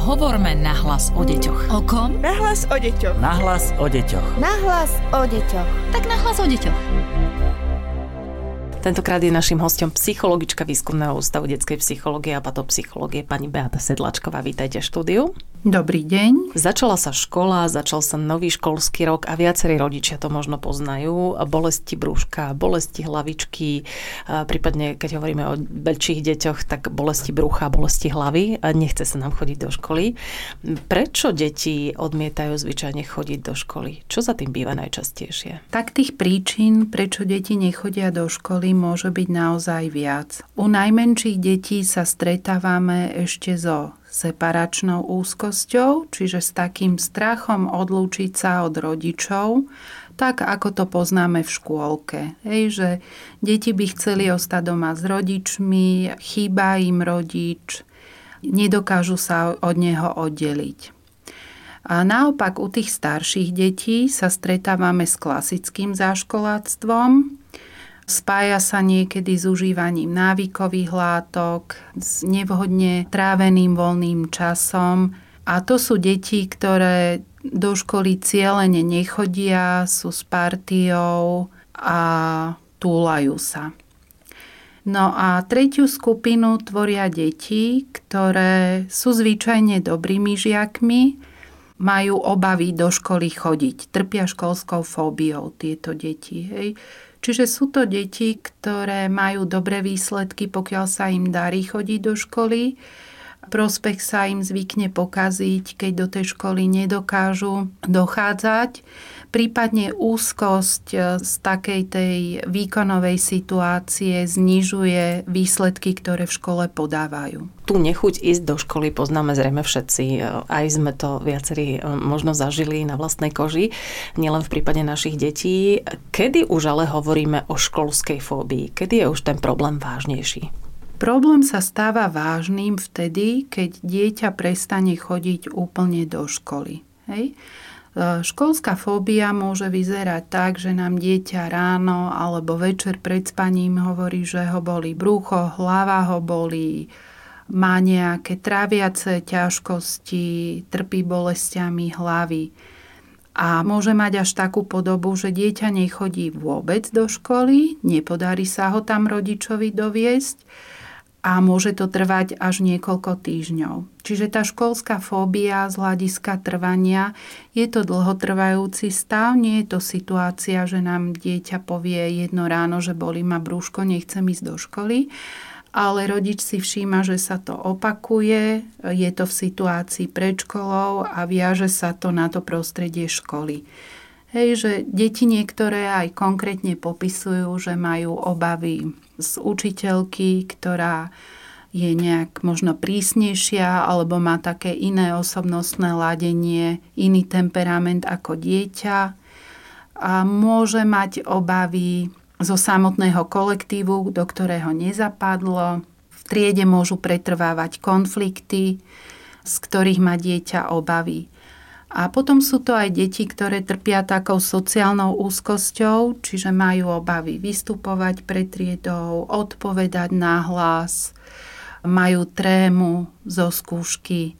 Hovorme nahlas o deťoch. O kom? Nahlas o deťoch. Nahlas o deťoch. Nahlas o deťoch. Tak nahlas o deťoch. Tentokrát je našim hostom psychologička výskumného ústavu detskej psychológie a patopsychológie pani Beata Sedlačková. Vítajte v štúdiu. Dobrý deň. Začala sa škola, začal sa nový školský rok a viacerí rodičia to možno poznajú. Bolesti brúška, bolesti hlavičky, prípadne keď hovoríme o väčších deťoch, tak bolesti brucha, bolesti hlavy a nechce sa nám chodiť do školy. Prečo deti odmietajú zvyčajne chodiť do školy? Čo za tým býva najčastejšie? Tak tých príčin, prečo deti nechodia do školy, môže byť naozaj viac. U najmenších detí sa stretávame ešte so separačnou úzkosťou, čiže s takým strachom odlúčiť sa od rodičov, tak ako to poznáme v škôlke. Hej, že deti by chceli ostať doma s rodičmi, chýba im rodič, nedokážu sa od neho oddeliť. A naopak u tých starších detí sa stretávame s klasickým záškoláctvom, Spája sa niekedy s užívaním návykových látok, s nevhodne tráveným voľným časom. A to sú deti, ktoré do školy cieľene nechodia, sú s partiou a túlajú sa. No a tretiu skupinu tvoria deti, ktoré sú zvyčajne dobrými žiakmi, majú obavy do školy chodiť, trpia školskou fóbiou tieto deti. Hej. Čiže sú to deti, ktoré majú dobré výsledky, pokiaľ sa im darí chodiť do školy. Prospech sa im zvykne pokaziť, keď do tej školy nedokážu dochádzať prípadne úzkosť e, z takej tej výkonovej situácie znižuje výsledky, ktoré v škole podávajú. Tu nechuť ísť do školy poznáme zrejme všetci. E, aj sme to viacerí e, možno zažili na vlastnej koži, nielen v prípade našich detí. Kedy už ale hovoríme o školskej fóbii? Kedy je už ten problém vážnejší? Problém sa stáva vážnym vtedy, keď dieťa prestane chodiť úplne do školy. Hej? E, školská fóbia môže vyzerať tak, že nám dieťa ráno alebo večer pred spaním hovorí, že ho boli brucho, hlava ho boli, má nejaké tráviace ťažkosti, trpí bolestiami hlavy. A môže mať až takú podobu, že dieťa nechodí vôbec do školy, nepodarí sa ho tam rodičovi doviesť a môže to trvať až niekoľko týždňov. Čiže tá školská fóbia z hľadiska trvania je to dlhotrvajúci stav, nie je to situácia, že nám dieťa povie jedno ráno, že boli ma brúško, nechcem ísť do školy, ale rodič si všíma, že sa to opakuje, je to v situácii pred školou a viaže sa to na to prostredie školy. Hej, že deti niektoré aj konkrétne popisujú, že majú obavy z učiteľky, ktorá je nejak možno prísnejšia alebo má také iné osobnostné ladenie, iný temperament ako dieťa a môže mať obavy zo samotného kolektívu, do ktorého nezapadlo. V triede môžu pretrvávať konflikty, z ktorých má dieťa obavy. A potom sú to aj deti, ktoré trpia takou sociálnou úzkosťou, čiže majú obavy vystupovať pred triedou, odpovedať na hlas, majú trému zo skúšky.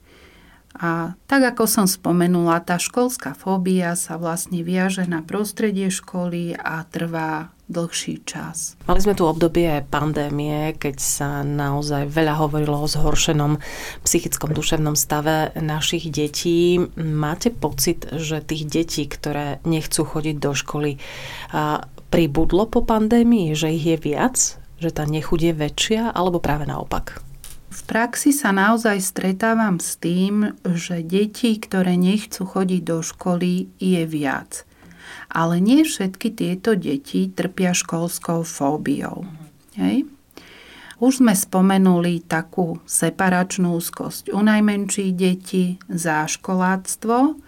A tak ako som spomenula, tá školská fóbia sa vlastne viaže na prostredie školy a trvá dlhší čas. Mali sme tu obdobie pandémie, keď sa naozaj veľa hovorilo o zhoršenom psychickom duševnom stave našich detí. Máte pocit, že tých detí, ktoré nechcú chodiť do školy, pribudlo po pandémii, že ich je viac? Že tá nechuť je väčšia? Alebo práve naopak? V praxi sa naozaj stretávam s tým, že deti, ktoré nechcú chodiť do školy, je viac. Ale nie všetky tieto deti trpia školskou fóbiou. Hej? Už sme spomenuli takú separačnú úzkosť u najmenších detí, záškoláctvo,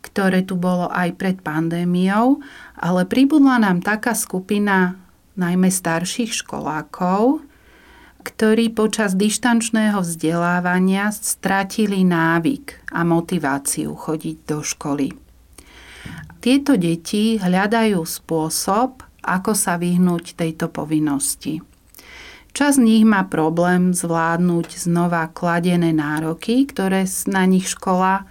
ktoré tu bolo aj pred pandémiou, ale pribudla nám taká skupina najmä starších školákov, ktorí počas dištančného vzdelávania stratili návyk a motiváciu chodiť do školy. Tieto deti hľadajú spôsob, ako sa vyhnúť tejto povinnosti. Čas z nich má problém zvládnuť znova kladené nároky, ktoré na nich škola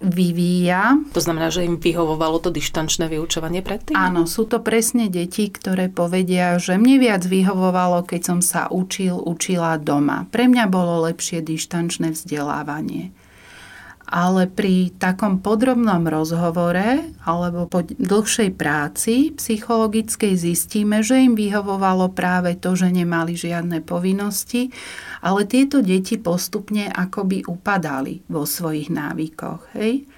vyvíja. To znamená, že im vyhovovalo to dištančné vyučovanie predtým? Áno, sú to presne deti, ktoré povedia, že mne viac vyhovovalo, keď som sa učil, učila doma. Pre mňa bolo lepšie dištančné vzdelávanie ale pri takom podrobnom rozhovore alebo po dlhšej práci psychologickej zistíme, že im vyhovovalo práve to, že nemali žiadne povinnosti, ale tieto deti postupne akoby upadali vo svojich návykoch. Hej?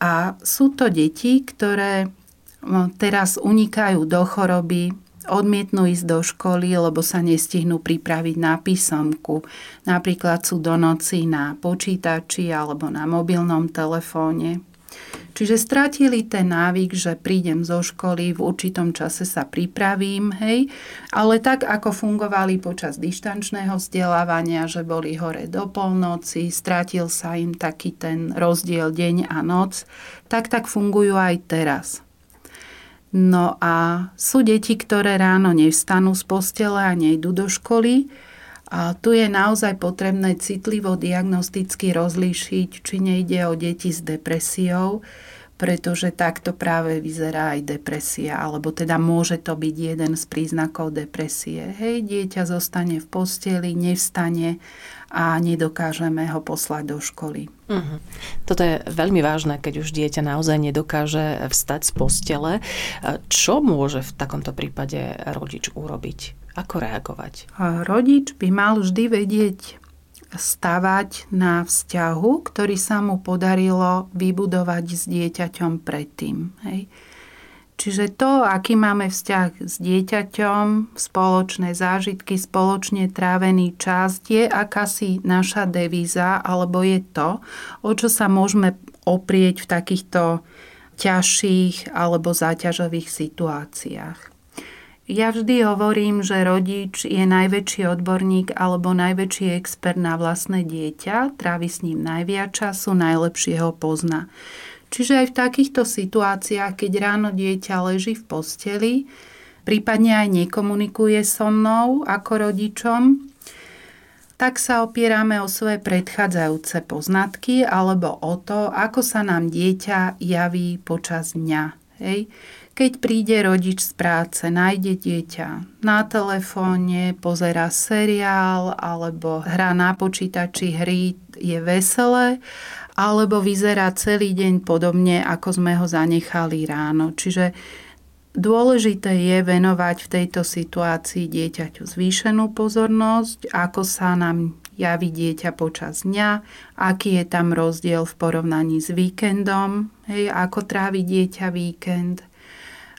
A sú to deti, ktoré no, teraz unikajú do choroby, odmietnú ísť do školy, lebo sa nestihnú pripraviť na písomku. Napríklad sú do noci na počítači alebo na mobilnom telefóne. Čiže stratili ten návyk, že prídem zo školy, v určitom čase sa pripravím, hej, ale tak ako fungovali počas dištančného vzdelávania, že boli hore do polnoci, stratil sa im taký ten rozdiel deň a noc, tak tak fungujú aj teraz. No a sú deti, ktoré ráno nevstanú z postele a nejdú do školy. A tu je naozaj potrebné citlivo diagnosticky rozlíšiť, či nejde o deti s depresiou, pretože takto práve vyzerá aj depresia, alebo teda môže to byť jeden z príznakov depresie. Hej, dieťa zostane v posteli, nevstane a nedokážeme ho poslať do školy. Uh-huh. Toto je veľmi vážne, keď už dieťa naozaj nedokáže vstať z postele. Čo môže v takomto prípade rodič urobiť? Ako reagovať? Rodič by mal vždy vedieť stavať na vzťahu, ktorý sa mu podarilo vybudovať s dieťaťom predtým. Hej. Čiže to, aký máme vzťah s dieťaťom, spoločné zážitky, spoločne trávený čas, je akási naša devíza, alebo je to, o čo sa môžeme oprieť v takýchto ťažších alebo záťažových situáciách. Ja vždy hovorím, že rodič je najväčší odborník alebo najväčší expert na vlastné dieťa, trávi s ním najviac času, najlepšie ho pozná. Čiže aj v takýchto situáciách, keď ráno dieťa leží v posteli, prípadne aj nekomunikuje so mnou ako rodičom, tak sa opierame o svoje predchádzajúce poznatky alebo o to, ako sa nám dieťa javí počas dňa. Hej. Keď príde rodič z práce, nájde dieťa na telefóne, pozera seriál alebo hrá na počítači hry, je veselé alebo vyzerá celý deň podobne, ako sme ho zanechali ráno. Čiže dôležité je venovať v tejto situácii dieťaťu zvýšenú pozornosť, ako sa nám javí dieťa počas dňa, aký je tam rozdiel v porovnaní s víkendom, hej, ako trávi dieťa víkend,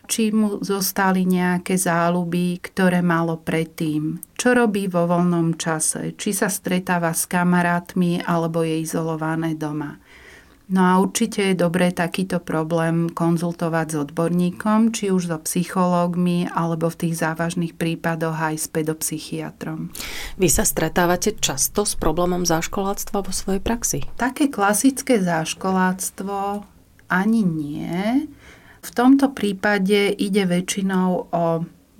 či mu zostali nejaké záľuby, ktoré malo predtým. Čo robí vo voľnom čase, či sa stretáva s kamarátmi alebo je izolované doma. No a určite je dobré takýto problém konzultovať s odborníkom, či už so psychológmi, alebo v tých závažných prípadoch aj s pedopsychiatrom. Vy sa stretávate často s problémom záškoláctva vo svojej praxi? Také klasické záškoláctvo ani nie. V tomto prípade ide väčšinou o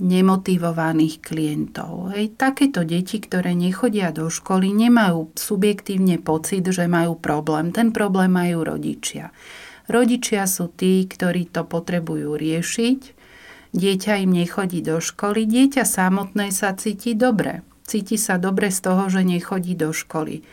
nemotivovaných klientov. Hej, takéto deti, ktoré nechodia do školy, nemajú subjektívne pocit, že majú problém. Ten problém majú rodičia. Rodičia sú tí, ktorí to potrebujú riešiť. Dieťa im nechodí do školy. Dieťa samotné sa cíti dobre. Cíti sa dobre z toho, že nechodí do školy.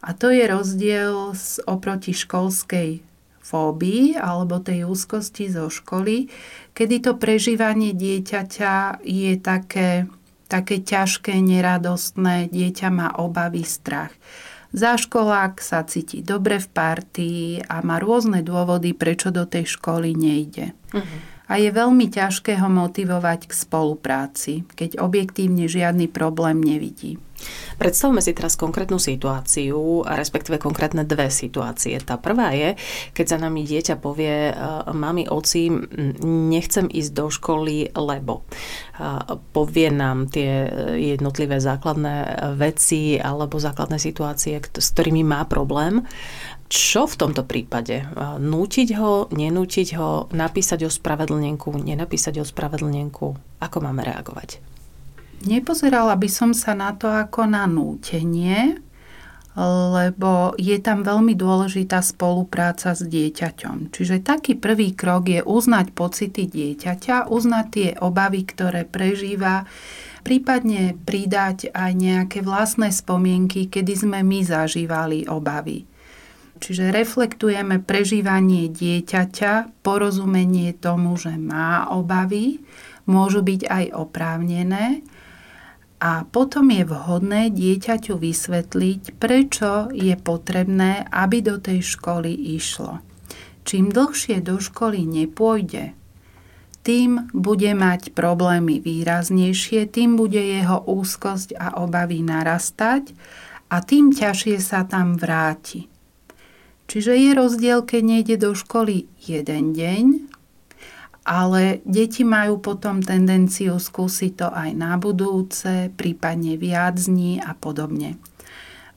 A to je rozdiel oproti školskej fóbii alebo tej úzkosti zo školy, kedy to prežívanie dieťaťa je také, také ťažké, neradostné, dieťa má obavy, strach. Záškolák sa cíti dobre v partii a má rôzne dôvody, prečo do tej školy nejde. Uh-huh a je veľmi ťažké ho motivovať k spolupráci, keď objektívne žiadny problém nevidí. Predstavme si teraz konkrétnu situáciu, respektíve konkrétne dve situácie. Tá prvá je, keď za nami dieťa povie, e, mami, oci, nechcem ísť do školy, lebo povie nám tie jednotlivé základné veci alebo základné situácie, s ktorými má problém čo v tomto prípade? Nútiť ho, nenútiť ho, napísať o spravedlnenku, nenapísať o spravedlnenku? Ako máme reagovať? Nepozerala by som sa na to ako na nútenie, lebo je tam veľmi dôležitá spolupráca s dieťaťom. Čiže taký prvý krok je uznať pocity dieťaťa, uznať tie obavy, ktoré prežíva, prípadne pridať aj nejaké vlastné spomienky, kedy sme my zažívali obavy. Čiže reflektujeme prežívanie dieťaťa, porozumenie tomu, že má obavy, môžu byť aj oprávnené a potom je vhodné dieťaťu vysvetliť, prečo je potrebné, aby do tej školy išlo. Čím dlhšie do školy nepôjde, tým bude mať problémy výraznejšie, tým bude jeho úzkosť a obavy narastať a tým ťažšie sa tam vráti. Čiže je rozdiel, keď nejde do školy jeden deň ale deti majú potom tendenciu skúsiť to aj na budúce, prípadne viac dní a podobne.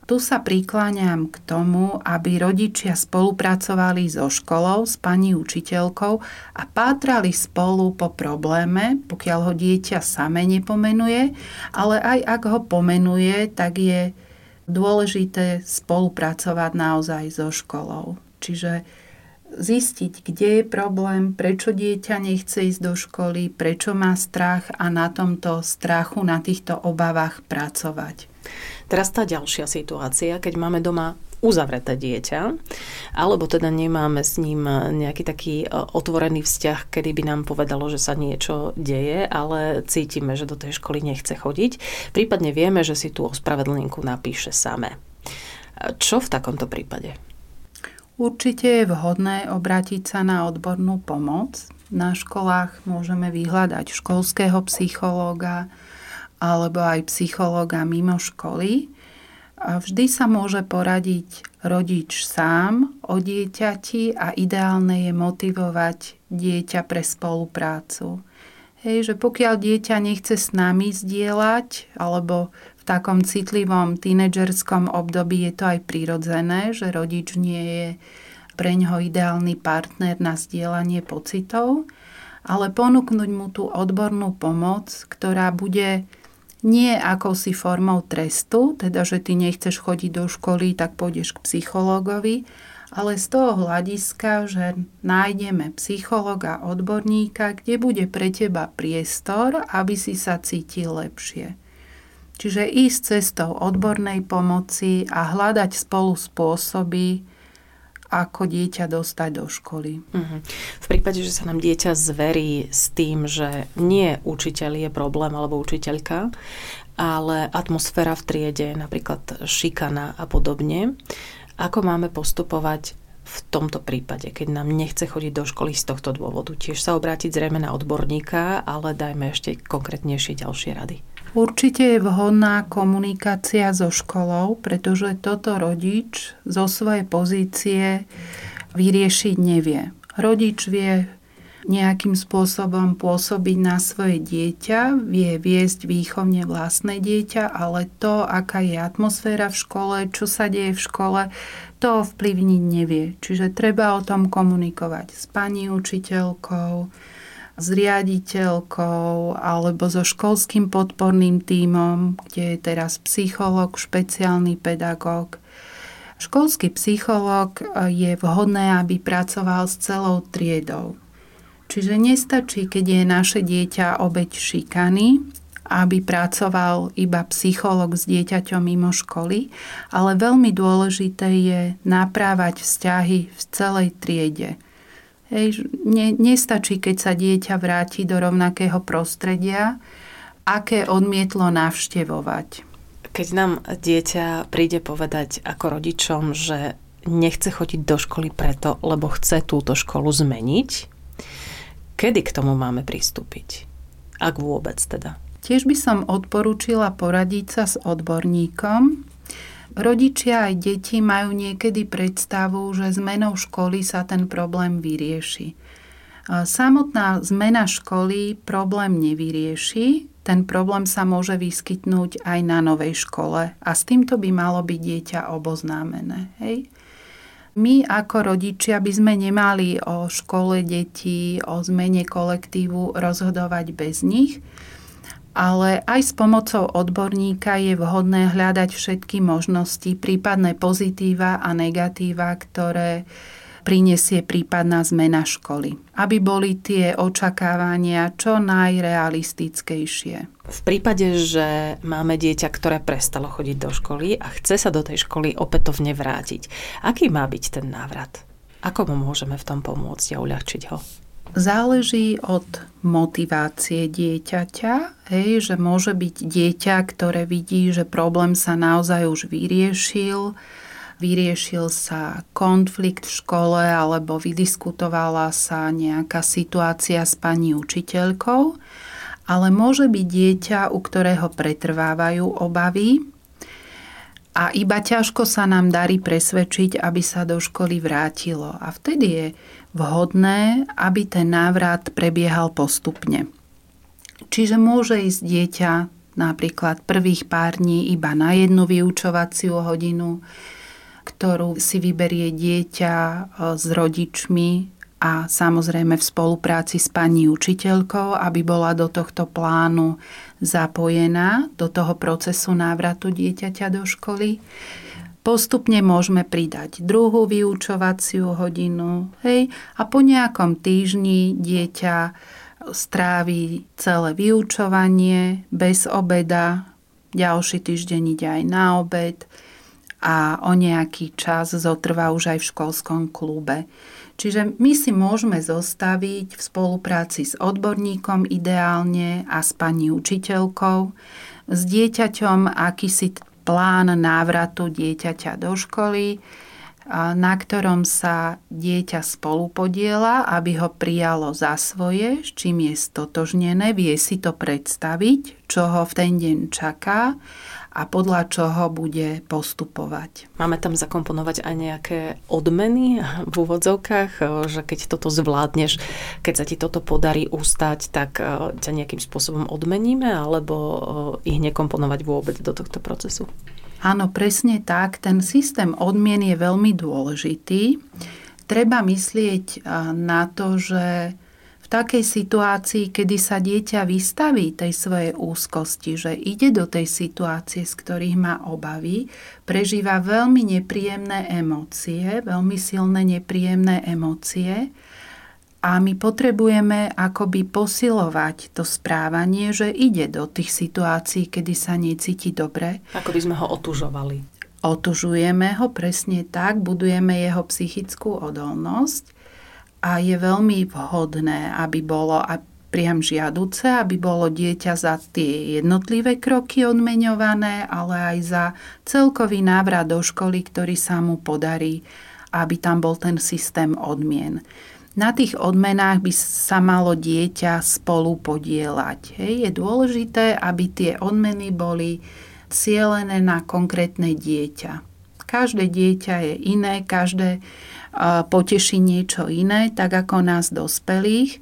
Tu sa prikláňam k tomu, aby rodičia spolupracovali so školou, s pani učiteľkou a pátrali spolu po probléme, pokiaľ ho dieťa same nepomenuje, ale aj ak ho pomenuje, tak je dôležité spolupracovať naozaj so školou. Čiže zistiť, kde je problém, prečo dieťa nechce ísť do školy, prečo má strach a na tomto strachu, na týchto obavách pracovať. Teraz tá ďalšia situácia, keď máme doma uzavreté dieťa, alebo teda nemáme s ním nejaký taký e, otvorený vzťah, kedy by nám povedalo, že sa niečo deje, ale cítime, že do tej školy nechce chodiť. Prípadne vieme, že si tú ospravedlnenku napíše samé. Čo v takomto prípade? Určite je vhodné obrátiť sa na odbornú pomoc. Na školách môžeme vyhľadať školského psychológa alebo aj psychológa mimo školy. Vždy sa môže poradiť rodič sám o dieťati a ideálne je motivovať dieťa pre spoluprácu. Hej, že pokiaľ dieťa nechce s nami zdieľať alebo v takom citlivom tínedžerskom období je to aj prirodzené, že rodič nie je pre ňoho ideálny partner na zdieľanie pocitov, ale ponúknuť mu tú odbornú pomoc, ktorá bude nie akousi formou trestu, teda že ty nechceš chodiť do školy, tak pôjdeš k psychológovi, ale z toho hľadiska, že nájdeme psychologa, odborníka, kde bude pre teba priestor, aby si sa cítil lepšie. Čiže ísť cestou odbornej pomoci a hľadať spolu spôsoby, ako dieťa dostať do školy. Uh-huh. V prípade, že sa nám dieťa zverí s tým, že nie učiteľ je problém alebo učiteľka, ale atmosféra v triede, napríklad šikana a podobne, ako máme postupovať v tomto prípade, keď nám nechce chodiť do školy z tohto dôvodu? Tiež sa obrátiť zrejme na odborníka, ale dajme ešte konkrétnejšie ďalšie rady. Určite je vhodná komunikácia so školou, pretože toto rodič zo svojej pozície vyriešiť nevie. Rodič vie nejakým spôsobom pôsobiť na svoje dieťa, vie viesť výchovne vlastné dieťa, ale to, aká je atmosféra v škole, čo sa deje v škole, to ovplyvniť nevie. Čiže treba o tom komunikovať s pani učiteľkou, s riaditeľkou alebo so školským podporným tímom, kde je teraz psychológ, špeciálny pedagóg. Školský psychológ je vhodné, aby pracoval s celou triedou. Čiže nestačí, keď je naše dieťa obeď šikany, aby pracoval iba psychológ s dieťaťom mimo školy, ale veľmi dôležité je naprávať vzťahy v celej triede Hej, ne, nestačí, keď sa dieťa vráti do rovnakého prostredia, aké odmietlo navštevovať. Keď nám dieťa príde povedať ako rodičom, že nechce chodiť do školy preto, lebo chce túto školu zmeniť, kedy k tomu máme pristúpiť? Ak vôbec teda. Tiež by som odporúčila poradiť sa s odborníkom, Rodičia aj deti majú niekedy predstavu, že zmenou školy sa ten problém vyrieši. Samotná zmena školy problém nevyrieši, ten problém sa môže vyskytnúť aj na novej škole a s týmto by malo byť dieťa oboznámené. Hej? My ako rodičia by sme nemali o škole detí, o zmene kolektívu rozhodovať bez nich, ale aj s pomocou odborníka je vhodné hľadať všetky možnosti, prípadné pozitíva a negatíva, ktoré prinesie prípadná zmena školy. Aby boli tie očakávania čo najrealistickejšie. V prípade, že máme dieťa, ktoré prestalo chodiť do školy a chce sa do tej školy opätovne vrátiť, aký má byť ten návrat? Ako mu môžeme v tom pomôcť a uľahčiť ho? Záleží od motivácie dieťaťa, hej, že môže byť dieťa, ktoré vidí, že problém sa naozaj už vyriešil, vyriešil sa konflikt v škole alebo vydiskutovala sa nejaká situácia s pani učiteľkou, ale môže byť dieťa, u ktorého pretrvávajú obavy a iba ťažko sa nám darí presvedčiť, aby sa do školy vrátilo. A vtedy je vhodné, aby ten návrat prebiehal postupne. Čiže môže ísť dieťa napríklad prvých pár dní iba na jednu vyučovaciu hodinu, ktorú si vyberie dieťa e, s rodičmi a samozrejme v spolupráci s pani učiteľkou, aby bola do tohto plánu zapojená, do toho procesu návratu dieťaťa do školy. Postupne môžeme pridať druhú vyučovaciu hodinu hej, a po nejakom týždni dieťa strávi celé vyučovanie bez obeda, ďalší týždeň ide aj na obed a o nejaký čas zotrvá už aj v školskom klube. Čiže my si môžeme zostaviť v spolupráci s odborníkom ideálne a s pani učiteľkou, s dieťaťom akýsi plán návratu dieťaťa do školy, na ktorom sa dieťa spolupodiela, aby ho prijalo za svoje, s čím je stotožnené, vie si to predstaviť, čo ho v ten deň čaká a podľa čoho bude postupovať. Máme tam zakomponovať aj nejaké odmeny v úvodzovkách, že keď toto zvládneš, keď sa ti toto podarí ustať, tak e, ťa nejakým spôsobom odmeníme, alebo e, ich nekomponovať vôbec do tohto procesu? Áno, presne tak. Ten systém odmien je veľmi dôležitý. Treba myslieť e, na to, že takej situácii, kedy sa dieťa vystaví tej svojej úzkosti, že ide do tej situácie, z ktorých má obavy, prežíva veľmi nepríjemné emócie, veľmi silné nepríjemné emócie a my potrebujeme akoby posilovať to správanie, že ide do tých situácií, kedy sa necíti dobre. Ako by sme ho otužovali. Otužujeme ho presne tak, budujeme jeho psychickú odolnosť a je veľmi vhodné, aby bolo a priam žiaduce, aby bolo dieťa za tie jednotlivé kroky odmeňované, ale aj za celkový návrat do školy, ktorý sa mu podarí, aby tam bol ten systém odmien. Na tých odmenách by sa malo dieťa spolu podielať. Hej. Je dôležité, aby tie odmeny boli cielené na konkrétne dieťa. Každé dieťa je iné, každé poteší niečo iné, tak ako nás dospelých.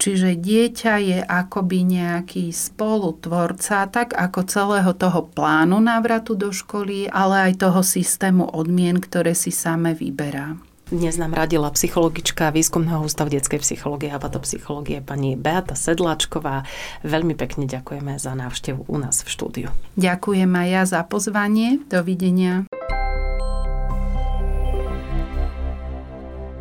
Čiže dieťa je akoby nejaký spolutvorca, tak ako celého toho plánu návratu do školy, ale aj toho systému odmien, ktoré si same vyberá. Dnes nám radila psychologička Výskumného ústavu detskej psychológie a patopsychológie pani Beata Sedláčková. Veľmi pekne ďakujeme za návštevu u nás v štúdiu. Ďakujem aj ja za pozvanie. Dovidenia.